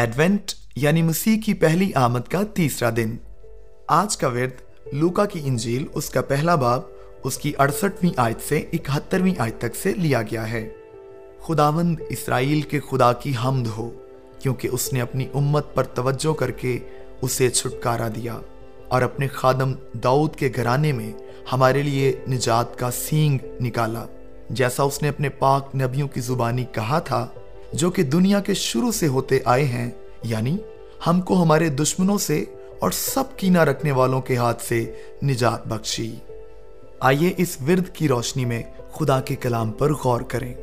Advent یعنی مسیح کی پہلی آمد کا تیسرا دن۔ آج کا ورد لوکا کی انجیل، اس کا پہلا باب، اس کی اڑسٹھویں آیت سے اکہترویں آیت تک سے لیا گیا ہے۔ خداوند اسرائیل کے خدا کی حمد ہو، کیونکہ اس نے اپنی امت پر توجہ کر کے اسے چھٹکارا دیا۔ اور اپنے خادم داؤد کے گھرانے میں ہمارے لیے نجات کا سینگ نکالا۔ جیسا اس نے اپنے پاک نبیوں کی زبانی کہا تھا جو کہ دنیا کے شروع سے ہوتے آئے ہیں یعنی ہم کو ہمارے دشمنوں سے اور سب کینہ رکھنے والوں کے ہاتھ سے نجات بخشی۔ آئیے اس ورد کی روشنی میں خدا کے کلام پر غور کریں۔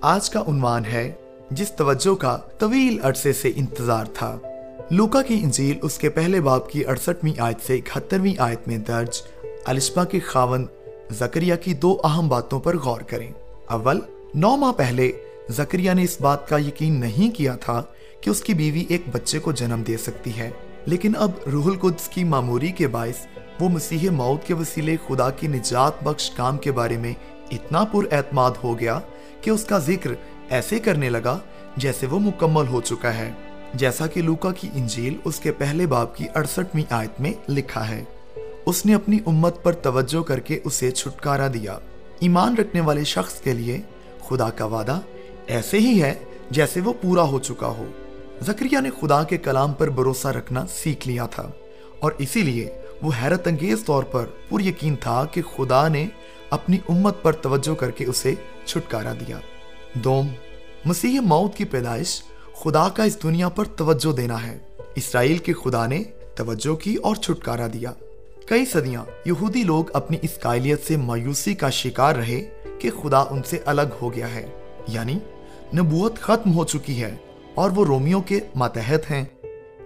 آج کا عنوان ہے، جس توجہ کا طویل عرصے سے انتظار تھا۔ لوکا کی انجیل اس کے پہلے باب کی اڑسٹھویں آیت سے اکہترویں آیت میں درج الشبا کے خاون زکریہ کی دو اہم باتوں پر غور کریں۔ اول، نو ماہ پہلے زکریہ نے اس بات کا یقین نہیں کیا تھا کہ اس کی بیوی ایک بچے کو جنم دے سکتی ہے۔ لیکن اب روح القدس کی معموری کے باعث وہ مسیح موت کے وسیلے خدا کی نجات بخش کام کے بارے میں اتنا پر اعتماد ہو گیا کہ اس کا ذکر ایسے کرنے لگا جیسے وہ مکمل ہو چکا ہے، جیسا کہ لوکا کی انجیل اس کے پہلے باب کی اڑسٹھویں آیت میں لکھا ہے۔ اس نے اپنی امت پر توجہ کر کے اسے چھٹکارا دیا۔ ایمان رکھنے والے شخص کے لیے خدا کا وعدہ ایسے ہی ہے جیسے وہ پورا ہو چکا ہو۔ زکریہ نے خدا کے کلام پر بھروسہ رکھنا سیکھ لیا تھا، اور اسی لیے وہ حیرت انگیز طور پر پر یقین تھا کہ خدا نے اپنی امت پر توجہ کر کے اسے چھٹکارا دیا۔ دوم، مسیح موت کی پیدائش خدا کا اس دنیا پر توجہ دینا ہے۔ اسرائیل کے خدا نے توجہ کی اور چھٹکارا دیا۔ کئی صدیاں یہودی لوگ اپنی اس قائلیت سے مایوسی کا شکار رہے کہ خدا ان سے الگ ہو گیا ہے۔ یعنی نبوت ختم ہو چکی ہے اور وہ رومیوں کے ماتحت ہیں۔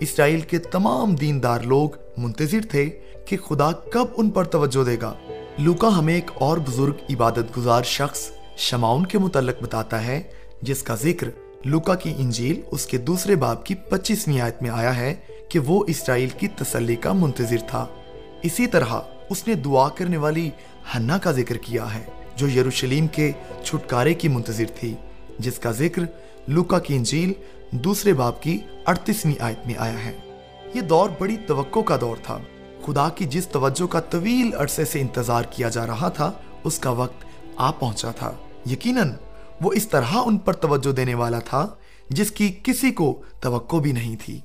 اسرائیل کے تمام دیندار لوگ منتظر تھے کہ خدا کب ان پر توجہ دے گا۔ لوکا ہمیں ایک اور بزرگ عبادت گزار شخص شماؤن کے متعلق بتاتا ہے، جس کا ذکر لوکا کی انجیل اس کے دوسرے باب کی پچیسویں آیت میں آیا ہے کہ وہ اسرائیل کی تسلی کا منتظر تھا۔ اسی طرح اس نے دعا کرنے والی ہنہ کا ذکر کیا ہے، جو یروشلیم کے چھٹکارے کی منتظر تھی۔ جس کا ذکر لوکا کی انجیل دوسرے باپ کی اڑتیسویں آیت میں آیا ہے۔ یہ دور بڑی توقع کا دور تھا۔ خدا کی جس توجہ کا طویل عرصے سے انتظار کیا جا رہا تھا، اس کا وقت آ پہنچا تھا۔ یقیناً وہ اس طرح ان پر توجہ دینے والا تھا جس کی کسی کو توقع بھی نہیں تھی۔